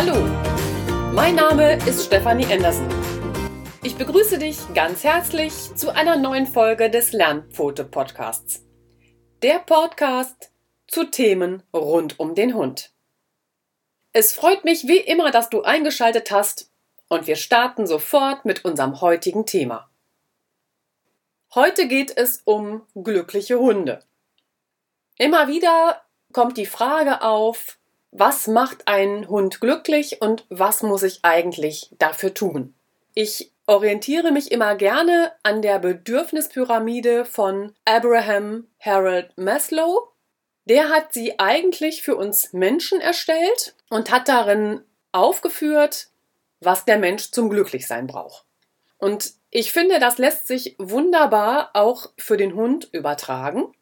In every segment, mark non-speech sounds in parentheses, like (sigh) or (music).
Hallo, mein Name ist Stefanie Andersen. Ich begrüße dich ganz herzlich zu einer neuen Folge des Lernpfote Podcasts. Der Podcast zu Themen rund um den Hund. Es freut mich wie immer, dass du eingeschaltet hast und wir starten sofort mit unserem heutigen Thema. Heute geht es um glückliche Hunde. Immer wieder kommt die Frage auf, was macht einen Hund glücklich und was muss ich eigentlich dafür tun? Ich orientiere mich immer gerne an der Bedürfnispyramide von Abraham Harold Maslow. Der hat sie eigentlich für uns Menschen erstellt und hat darin aufgeführt, was der Mensch zum Glücklichsein braucht. Und ich finde, das lässt sich wunderbar auch für den Hund übertragen,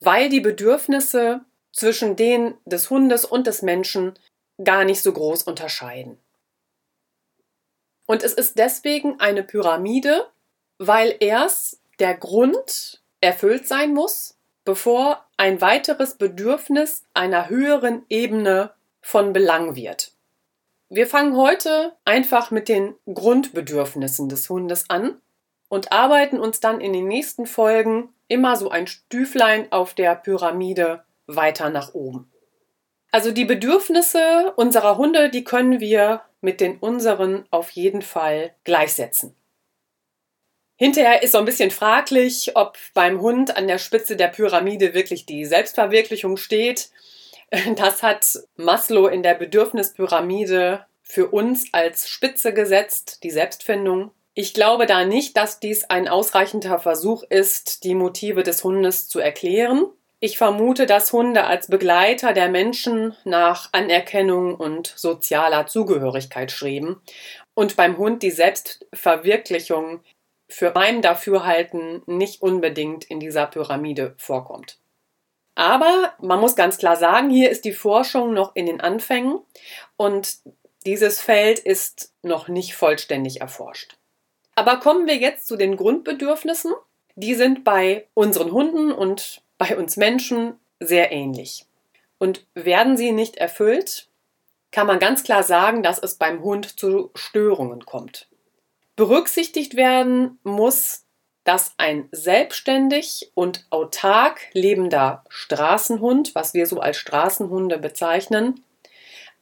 weil die Bedürfnisse zwischen denen des Hundes und des Menschen gar nicht so groß unterscheiden. Und es ist deswegen eine Pyramide, weil erst der Grund erfüllt sein muss, bevor ein weiteres Bedürfnis einer höheren Ebene von Belang wird. Wir fangen heute einfach mit den Grundbedürfnissen des Hundes an und arbeiten uns dann in den nächsten Folgen immer so ein Stüflein auf der Pyramide weiter nach oben. Also die Bedürfnisse unserer Hunde, die können wir mit den unseren auf jeden Fall gleichsetzen. Hinterher ist so ein bisschen fraglich, ob beim Hund an der Spitze der Pyramide wirklich die Selbstverwirklichung steht. (laughs) Das hat Maslow in der Bedürfnispyramide für uns als Spitze gesetzt, die Selbstfindung. Ich glaube da nicht, dass dies ein ausreichender Versuch ist, die Motive des Hundes zu erklären. Ich vermute, dass Hunde als Begleiter der Menschen nach Anerkennung und sozialer Zugehörigkeit streben und beim Hund die Selbstverwirklichung für mein Dafürhalten nicht unbedingt in dieser Pyramide vorkommt. Aber man muss ganz klar sagen, hier ist die Forschung noch in den Anfängen und dieses Feld ist noch nicht vollständig erforscht. Aber kommen wir jetzt zu den Grundbedürfnissen. Die sind bei unseren Hunden und bei uns Menschen sehr ähnlich. Und werden sie nicht erfüllt, kann man ganz klar sagen, dass es beim Hund zu Störungen kommt. Berücksichtigt werden muss, dass ein selbstständig und autark lebender Straßenhund, was wir so als Straßenhunde bezeichnen,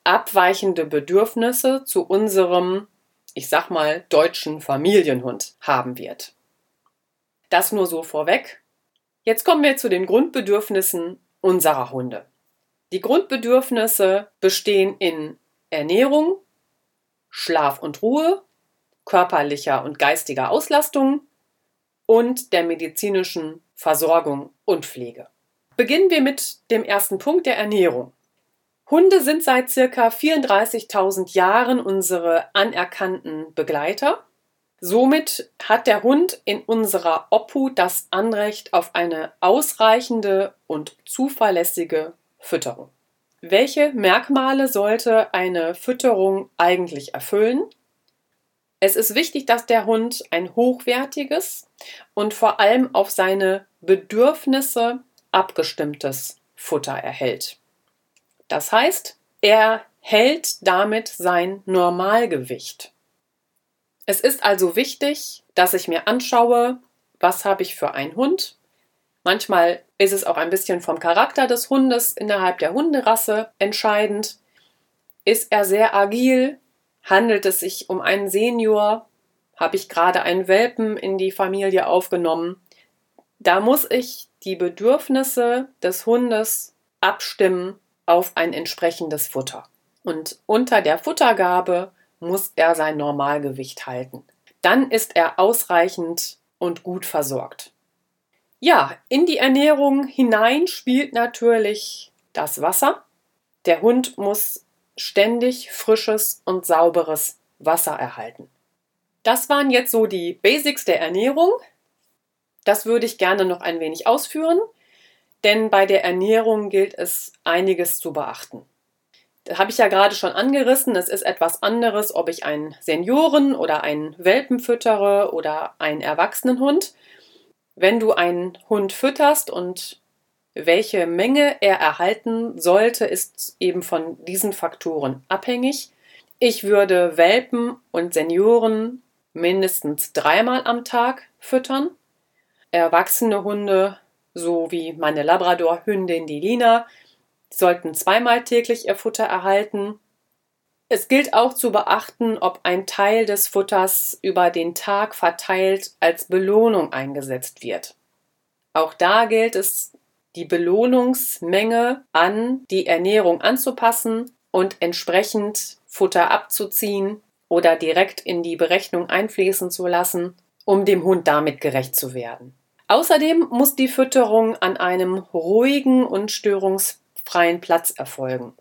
abweichende Bedürfnisse zu unserem, ich sag mal, deutschen Familienhund haben wird. Das nur so vorweg. Jetzt kommen wir zu den Grundbedürfnissen unserer Hunde. Die Grundbedürfnisse bestehen in Ernährung, Schlaf und Ruhe, körperlicher und geistiger Auslastung und der medizinischen Versorgung und Pflege. Beginnen wir mit dem ersten Punkt der Ernährung. Hunde sind seit circa 34.000 Jahren unsere anerkannten Begleiter. Somit hat der Hund in unserer Obhut das Anrecht auf eine ausreichende und zuverlässige Fütterung. Welche Merkmale sollte eine Fütterung eigentlich erfüllen? Es ist wichtig, dass der Hund ein hochwertiges und vor allem auf seine Bedürfnisse abgestimmtes Futter erhält. Das heißt, er hält damit sein Normalgewicht. Es ist also wichtig, dass ich mir anschaue, was habe ich für einen Hund. Manchmal ist es auch ein bisschen vom Charakter des Hundes innerhalb der Hunderasse entscheidend. Ist er sehr agil? Handelt es sich um einen Senior? Habe ich gerade einen Welpen in die Familie aufgenommen? Da muss ich die Bedürfnisse des Hundes abstimmen auf ein entsprechendes Futter. Und unter der Futtergabe muss er sein Normalgewicht halten. Dann ist er ausreichend und gut versorgt. Ja, in die Ernährung hinein spielt natürlich das Wasser. Der Hund muss ständig frisches und sauberes Wasser erhalten. Das waren jetzt so die Basics der Ernährung. Das würde ich gerne noch ein wenig ausführen denn bei der Ernährung gilt es einiges zu beachten. Habe ich ja gerade schon angerissen. Es ist etwas anderes, ob ich einen Senioren oder einen Welpen füttere oder einen Erwachsenenhund. Wenn du einen Hund fütterst und Welche Menge er erhalten sollte, ist eben von diesen Faktoren abhängig. Ich würde Welpen und Senioren mindestens dreimal am Tag füttern. Erwachsene Hunde, so wie meine Labrador-Hündin die Lina, sollten zweimal täglich ihr Futter erhalten. Es gilt auch zu beachten, ob ein Teil des Futters über den Tag verteilt als Belohnung eingesetzt wird. Auch da gilt es, die Belohnungsmenge an die Ernährung anzupassen und entsprechend Futter abzuziehen oder direkt in die Berechnung einfließen zu lassen, um dem Hund damit gerecht zu werden. Außerdem muss die Fütterung an einem ruhigen und störungsfreien Platz erfolgen.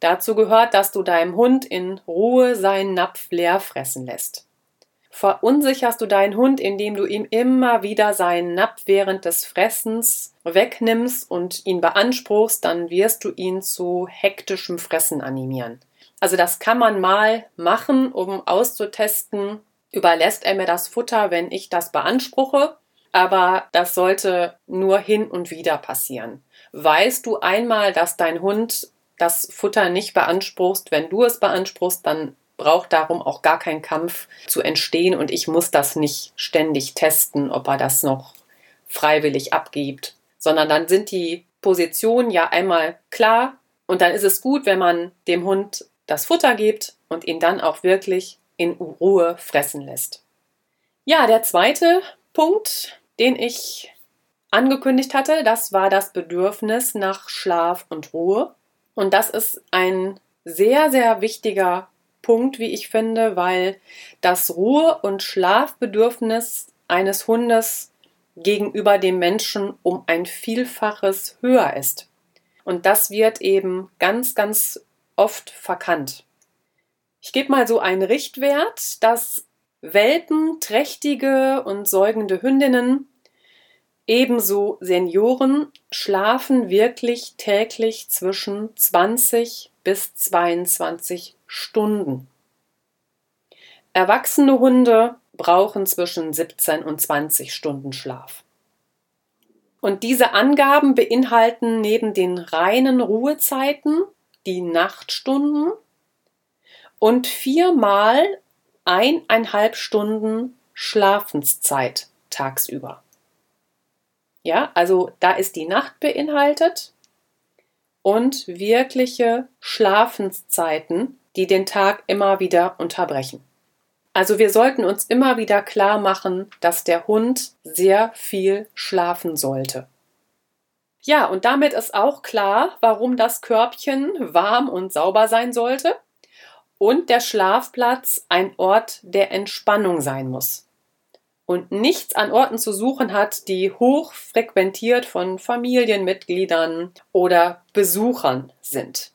Dazu gehört, dass du deinem Hund in Ruhe seinen Napf leer fressen lässt. Verunsicherst du deinen Hund, indem du ihm immer wieder seinen Napf während des Fressens wegnimmst und ihn beanspruchst, dann wirst du ihn zu hektischem Fressen animieren. Also das kann man mal machen, um auszutesten, überlässt er mir das Futter, wenn ich das beanspruche. Aber das sollte nur hin und wieder passieren. Weißt du einmal, dass dein Hund das Futter nicht beanspruchst, wenn du es beanspruchst, dann braucht darum auch gar kein Kampf zu entstehen und ich muss das nicht ständig testen, ob er das noch freiwillig abgibt, sondern dann sind die Positionen ja einmal klar und dann ist es gut, wenn man dem Hund das Futter gibt und ihn dann auch wirklich in Ruhe fressen lässt. Ja, der zweite Punkt, den ich angekündigt hatte, das war das Bedürfnis nach Schlaf und Ruhe. Und das ist ein sehr, sehr wichtiger Punkt, wie ich finde, weil das Ruhe- und Schlafbedürfnis eines Hundes gegenüber dem Menschen um ein Vielfaches höher ist. Und das wird eben ganz, ganz oft verkannt. Ich gebe mal so einen Richtwert, dass Welpen, trächtige und säugende Hündinnen, ebenso Senioren schlafen wirklich täglich zwischen 20 bis 22 Stunden. Erwachsene Hunde brauchen zwischen 17 und 20 Stunden Schlaf. Und diese Angaben beinhalten neben den reinen Ruhezeiten die Nachtstunden und viermal eineinhalb Stunden Schlafenszeit tagsüber. Ja, also da ist die Nacht beinhaltet und wirkliche Schlafenszeiten, die den Tag immer wieder unterbrechen. Also wir sollten uns immer wieder klar machen, dass der Hund sehr viel schlafen sollte. Ja, und damit ist auch klar, warum das Körbchen warm und sauber sein sollte und der Schlafplatz ein Ort der Entspannung sein muss und nichts an Orten zu suchen hat, die hoch frequentiert von Familienmitgliedern oder Besuchern sind.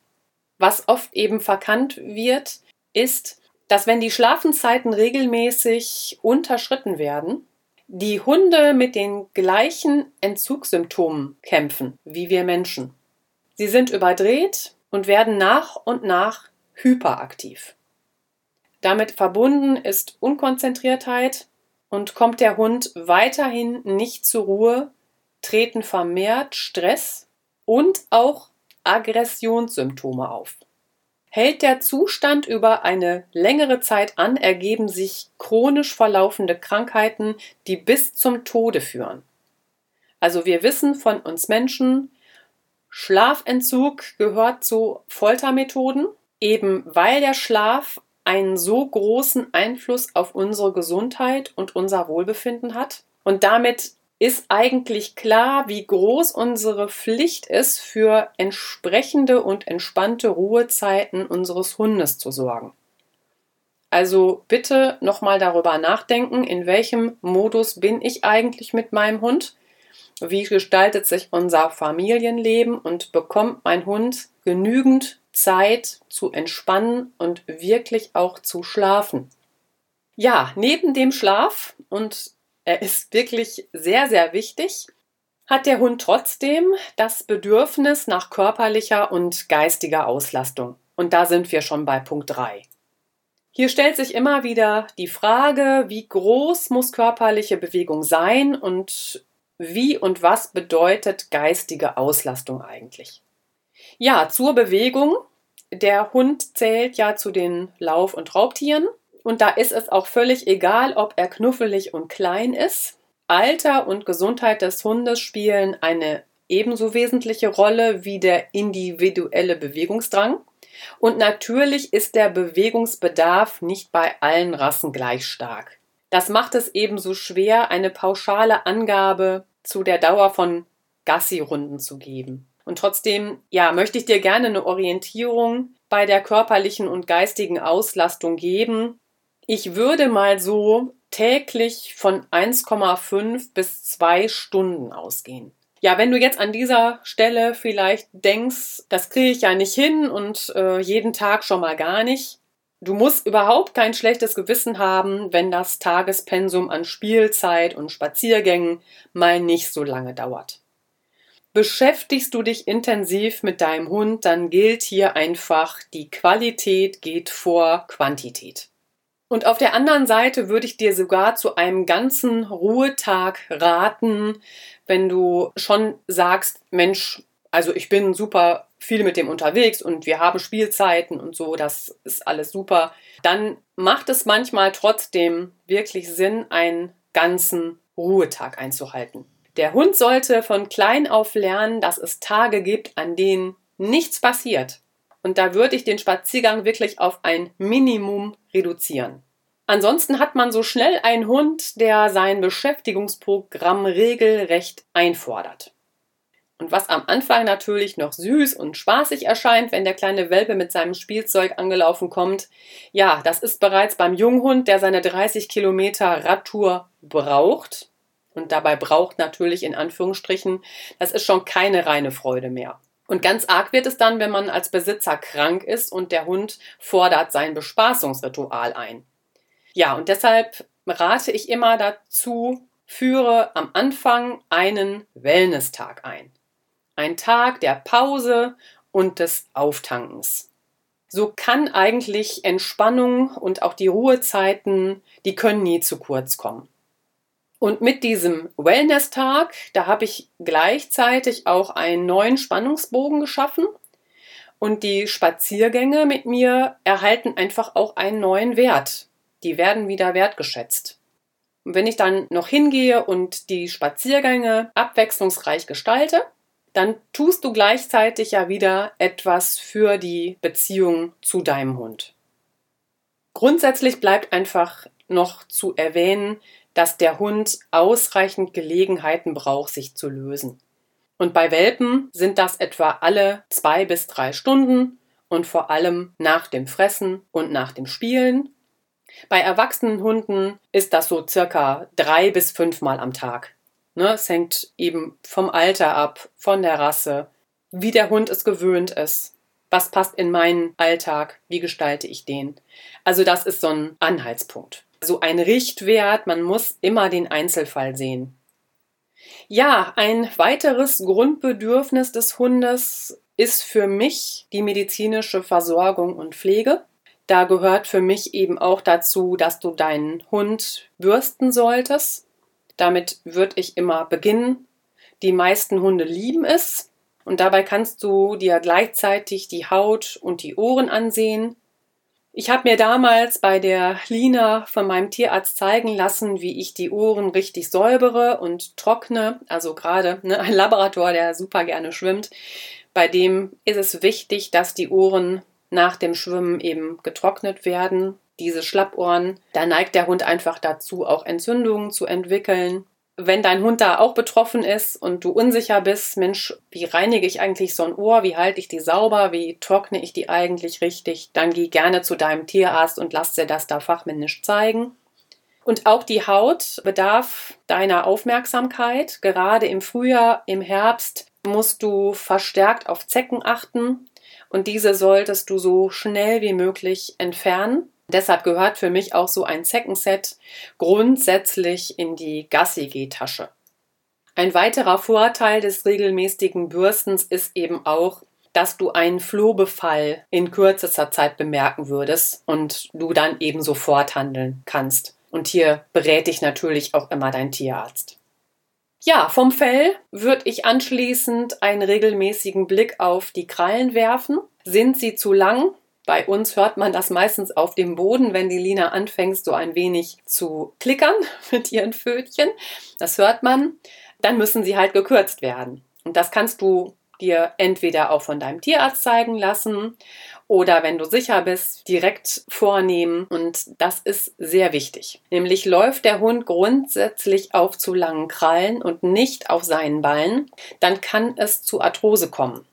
Was oft eben verkannt wird, ist, dass wenn die Schlafenszeiten regelmäßig unterschritten werden, die Hunde mit den gleichen Entzugssymptomen kämpfen wie wir Menschen. Sie sind überdreht und werden nach und nach hyperaktiv. Damit verbunden ist Unkonzentriertheit und kommt der Hund weiterhin nicht zur Ruhe, treten vermehrt Stress und auch Aggressionssymptome auf. Hält der Zustand über eine längere Zeit an, ergeben sich chronisch verlaufende Krankheiten, die bis zum Tode führen. Also wir wissen von uns Menschen, Schlafentzug gehört zu Foltermethoden, eben weil der Schlaf einen so großen Einfluss auf unsere Gesundheit und unser Wohlbefinden hat. Und damit ist eigentlich klar, wie groß unsere Pflicht ist, für entsprechende und entspannte Ruhezeiten unseres Hundes zu sorgen. Also bitte nochmal darüber nachdenken, in welchem Modus bin ich eigentlich mit meinem Hund? Wie gestaltet sich unser Familienleben und bekommt mein Hund genügend Zeit zu entspannen und wirklich auch zu schlafen? Ja, neben dem Schlaf und er ist wirklich sehr, sehr wichtig, hat der Hund trotzdem das Bedürfnis nach körperlicher und geistiger Auslastung. Und da sind wir schon bei Punkt 3. Hier stellt sich immer wieder die Frage, wie groß muss körperliche Bewegung sein und wie und was bedeutet geistige Auslastung eigentlich? Ja, zur Bewegung. Der Hund zählt ja zu den Lauf- und Raubtieren. Und da ist es auch völlig egal, ob er knuffelig und klein ist. Alter und Gesundheit des Hundes spielen eine ebenso wesentliche Rolle wie der individuelle Bewegungsdrang. Und natürlich ist der Bewegungsbedarf nicht bei allen Rassen gleich stark. Das macht es ebenso schwer, eine pauschale Angabe zu der Dauer von Gassi-Runden zu geben. Und trotzdem, ja, möchte ich dir gerne eine Orientierung bei der körperlichen und geistigen Auslastung geben. Ich würde mal so täglich von 1,5 bis 2 Stunden ausgehen. Ja, wenn du jetzt an dieser Stelle vielleicht denkst, das kriege ich ja nicht hin und äh, jeden Tag schon mal gar nicht, du musst überhaupt kein schlechtes Gewissen haben, wenn das Tagespensum an Spielzeit und Spaziergängen mal nicht so lange dauert. Beschäftigst du dich intensiv mit deinem Hund, dann gilt hier einfach, die Qualität geht vor Quantität. Und auf der anderen Seite würde ich dir sogar zu einem ganzen Ruhetag raten, wenn du schon sagst, Mensch, also ich bin super viel mit dem unterwegs und wir haben Spielzeiten und so, das ist alles super, dann macht es manchmal trotzdem wirklich Sinn, einen ganzen Ruhetag einzuhalten. Der Hund sollte von klein auf lernen, dass es Tage gibt, an denen nichts passiert. Und da würde ich den Spaziergang wirklich auf ein Minimum reduzieren. Ansonsten hat man so schnell einen Hund, der sein Beschäftigungsprogramm regelrecht einfordert. Und was am Anfang natürlich noch süß und spaßig erscheint, wenn der kleine Welpe mit seinem Spielzeug angelaufen kommt, ja, das ist bereits beim Junghund, der seine 30 Kilometer Radtour braucht. Und dabei braucht natürlich in Anführungsstrichen, das ist schon keine reine Freude mehr. Und ganz arg wird es dann, wenn man als Besitzer krank ist und der Hund fordert sein Bespaßungsritual ein. Ja, und deshalb rate ich immer dazu, führe am Anfang einen Wellness-Tag ein. Ein Tag der Pause und des Auftankens. So kann eigentlich Entspannung und auch die Ruhezeiten, die können nie zu kurz kommen. Und mit diesem Wellness-Tag, da habe ich gleichzeitig auch einen neuen Spannungsbogen geschaffen. Und die Spaziergänge mit mir erhalten einfach auch einen neuen Wert. Die werden wieder wertgeschätzt. Und wenn ich dann noch hingehe und die Spaziergänge abwechslungsreich gestalte, dann tust du gleichzeitig ja wieder etwas für die Beziehung zu deinem Hund. Grundsätzlich bleibt einfach noch zu erwähnen, dass der Hund ausreichend Gelegenheiten braucht, sich zu lösen. Und bei Welpen sind das etwa alle zwei bis drei Stunden und vor allem nach dem Fressen und nach dem Spielen. Bei erwachsenen Hunden ist das so circa drei bis fünfmal am Tag. Ne, es hängt eben vom Alter ab, von der Rasse, wie der Hund es gewöhnt ist. Was passt in meinen Alltag? Wie gestalte ich den? Also das ist so ein Anhaltspunkt so ein Richtwert, man muss immer den Einzelfall sehen. Ja, ein weiteres Grundbedürfnis des Hundes ist für mich die medizinische Versorgung und Pflege. Da gehört für mich eben auch dazu, dass du deinen Hund bürsten solltest. Damit würde ich immer beginnen. Die meisten Hunde lieben es und dabei kannst du dir gleichzeitig die Haut und die Ohren ansehen. Ich habe mir damals bei der Lina von meinem Tierarzt zeigen lassen, wie ich die Ohren richtig säubere und trockne. Also gerade ne, ein Laborator, der super gerne schwimmt. Bei dem ist es wichtig, dass die Ohren nach dem Schwimmen eben getrocknet werden. Diese Schlappohren, da neigt der Hund einfach dazu, auch Entzündungen zu entwickeln wenn dein Hund da auch betroffen ist und du unsicher bist, Mensch, wie reinige ich eigentlich so ein Ohr, wie halte ich die sauber, wie trockne ich die eigentlich richtig, dann geh gerne zu deinem Tierarzt und lass dir das da fachmännisch zeigen. Und auch die Haut bedarf deiner Aufmerksamkeit. Gerade im Frühjahr, im Herbst musst du verstärkt auf Zecken achten und diese solltest du so schnell wie möglich entfernen. Deshalb gehört für mich auch so ein Zeckenset grundsätzlich in die Gassi-G-Tasche. Ein weiterer Vorteil des regelmäßigen Bürstens ist eben auch, dass du einen Flohbefall in kürzester Zeit bemerken würdest und du dann eben sofort handeln kannst. Und hier berät dich natürlich auch immer dein Tierarzt. Ja, vom Fell würde ich anschließend einen regelmäßigen Blick auf die Krallen werfen. Sind sie zu lang? Bei uns hört man das meistens auf dem Boden, wenn die Lina anfängt, so ein wenig zu klickern (laughs) mit ihren Fötchen. Das hört man. Dann müssen sie halt gekürzt werden. Und das kannst du dir entweder auch von deinem Tierarzt zeigen lassen oder wenn du sicher bist, direkt vornehmen. Und das ist sehr wichtig. Nämlich läuft der Hund grundsätzlich auf zu langen Krallen und nicht auf seinen Ballen, dann kann es zu Arthrose kommen.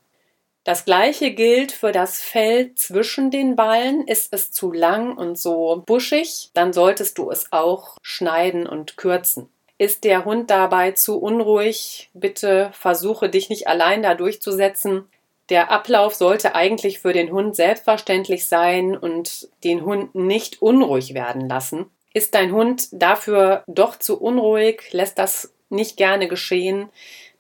Das gleiche gilt für das Fell zwischen den Ballen. Ist es zu lang und so buschig, dann solltest du es auch schneiden und kürzen. Ist der Hund dabei zu unruhig, bitte versuche dich nicht allein da durchzusetzen. Der Ablauf sollte eigentlich für den Hund selbstverständlich sein und den Hund nicht unruhig werden lassen. Ist dein Hund dafür doch zu unruhig, lässt das nicht gerne geschehen,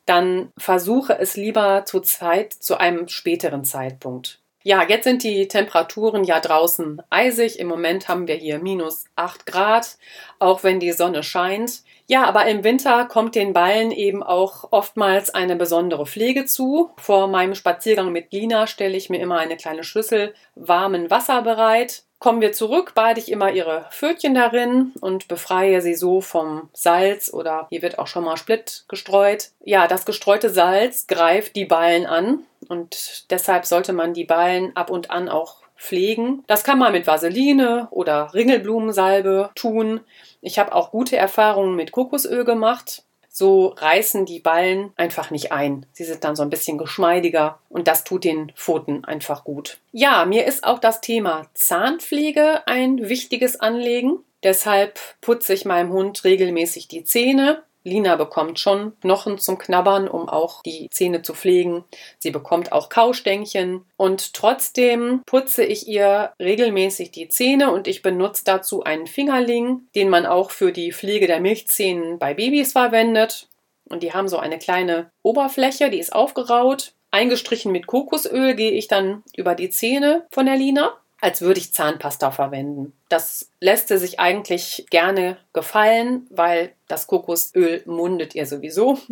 dann versuche es lieber zur Zeit zu einem späteren Zeitpunkt. Ja, jetzt sind die Temperaturen ja draußen eisig. Im Moment haben wir hier minus 8 Grad, auch wenn die Sonne scheint. Ja, aber im Winter kommt den Ballen eben auch oftmals eine besondere Pflege zu. Vor meinem Spaziergang mit Lina stelle ich mir immer eine kleine Schüssel warmen Wasser bereit. Kommen wir zurück, bade ich immer ihre Pfötchen darin und befreie sie so vom Salz oder hier wird auch schon mal Split gestreut. Ja, das gestreute Salz greift die Ballen an und deshalb sollte man die Ballen ab und an auch pflegen. Das kann man mit Vaseline oder Ringelblumensalbe tun. Ich habe auch gute Erfahrungen mit Kokosöl gemacht. So reißen die Ballen einfach nicht ein. Sie sind dann so ein bisschen geschmeidiger und das tut den Pfoten einfach gut. Ja, mir ist auch das Thema Zahnpflege ein wichtiges Anliegen. Deshalb putze ich meinem Hund regelmäßig die Zähne. Lina bekommt schon Knochen zum Knabbern, um auch die Zähne zu pflegen. Sie bekommt auch Kaustängchen und trotzdem putze ich ihr regelmäßig die Zähne und ich benutze dazu einen Fingerling, den man auch für die Pflege der Milchzähnen bei Babys verwendet. Und die haben so eine kleine Oberfläche, die ist aufgeraut. Eingestrichen mit Kokosöl gehe ich dann über die Zähne von der Lina als würde ich Zahnpasta verwenden. Das lässt sie sich eigentlich gerne gefallen, weil das Kokosöl mundet ihr sowieso. (laughs)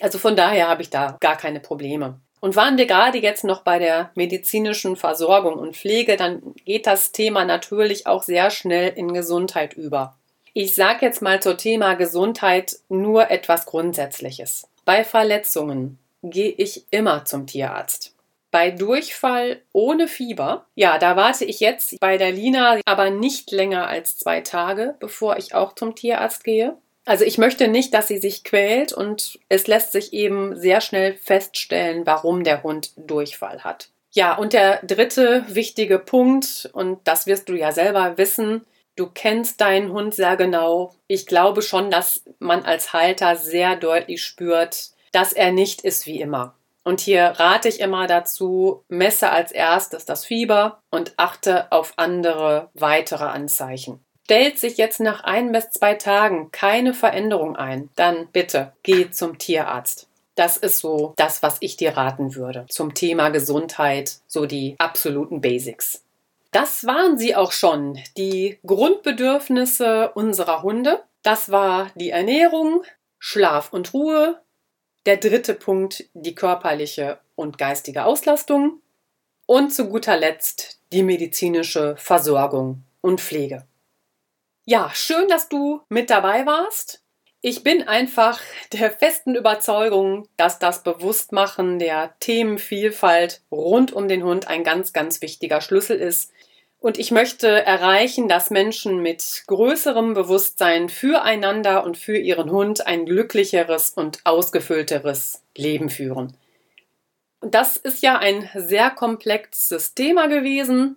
Also von daher habe ich da gar keine Probleme. Und waren wir gerade jetzt noch bei der medizinischen Versorgung und Pflege, dann geht das Thema natürlich auch sehr schnell in Gesundheit über. Ich sage jetzt mal zum Thema Gesundheit nur etwas Grundsätzliches. Bei Verletzungen gehe ich immer zum Tierarzt. Bei Durchfall ohne Fieber, ja, da warte ich jetzt bei der Lina aber nicht länger als zwei Tage, bevor ich auch zum Tierarzt gehe. Also ich möchte nicht, dass sie sich quält und es lässt sich eben sehr schnell feststellen, warum der Hund Durchfall hat. Ja, und der dritte wichtige Punkt, und das wirst du ja selber wissen, du kennst deinen Hund sehr genau. Ich glaube schon, dass man als Halter sehr deutlich spürt, dass er nicht ist wie immer. Und hier rate ich immer dazu, messe als erstes das Fieber und achte auf andere weitere Anzeichen. Stellt sich jetzt nach ein bis zwei Tagen keine Veränderung ein, dann bitte geh zum Tierarzt. Das ist so das, was ich dir raten würde zum Thema Gesundheit, so die absoluten Basics. Das waren sie auch schon, die Grundbedürfnisse unserer Hunde. Das war die Ernährung, Schlaf und Ruhe, der dritte Punkt, die körperliche und geistige Auslastung. Und zu guter Letzt die medizinische Versorgung und Pflege. Ja, schön, dass du mit dabei warst. Ich bin einfach der festen Überzeugung, dass das Bewusstmachen der Themenvielfalt rund um den Hund ein ganz, ganz wichtiger Schlüssel ist, und ich möchte erreichen, dass Menschen mit größerem Bewusstsein füreinander und für ihren Hund ein glücklicheres und ausgefüllteres Leben führen. Und das ist ja ein sehr komplexes Thema gewesen.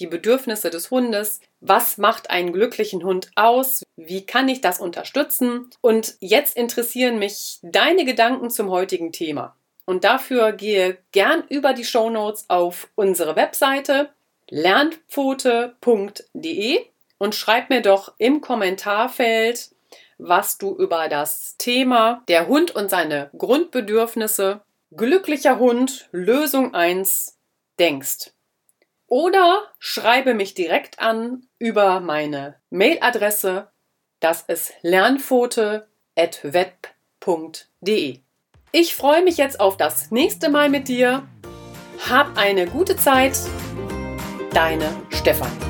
Die Bedürfnisse des Hundes. Was macht einen glücklichen Hund aus? Wie kann ich das unterstützen? Und jetzt interessieren mich deine Gedanken zum heutigen Thema. Und dafür gehe gern über die Show Notes auf unsere Webseite lernpfote.de und schreib mir doch im Kommentarfeld, was du über das Thema der Hund und seine Grundbedürfnisse glücklicher Hund Lösung 1 denkst. Oder schreibe mich direkt an über meine Mailadresse, das ist lernpfote.web.de. Ich freue mich jetzt auf das nächste Mal mit dir. Hab eine gute Zeit. Deine Stefanie.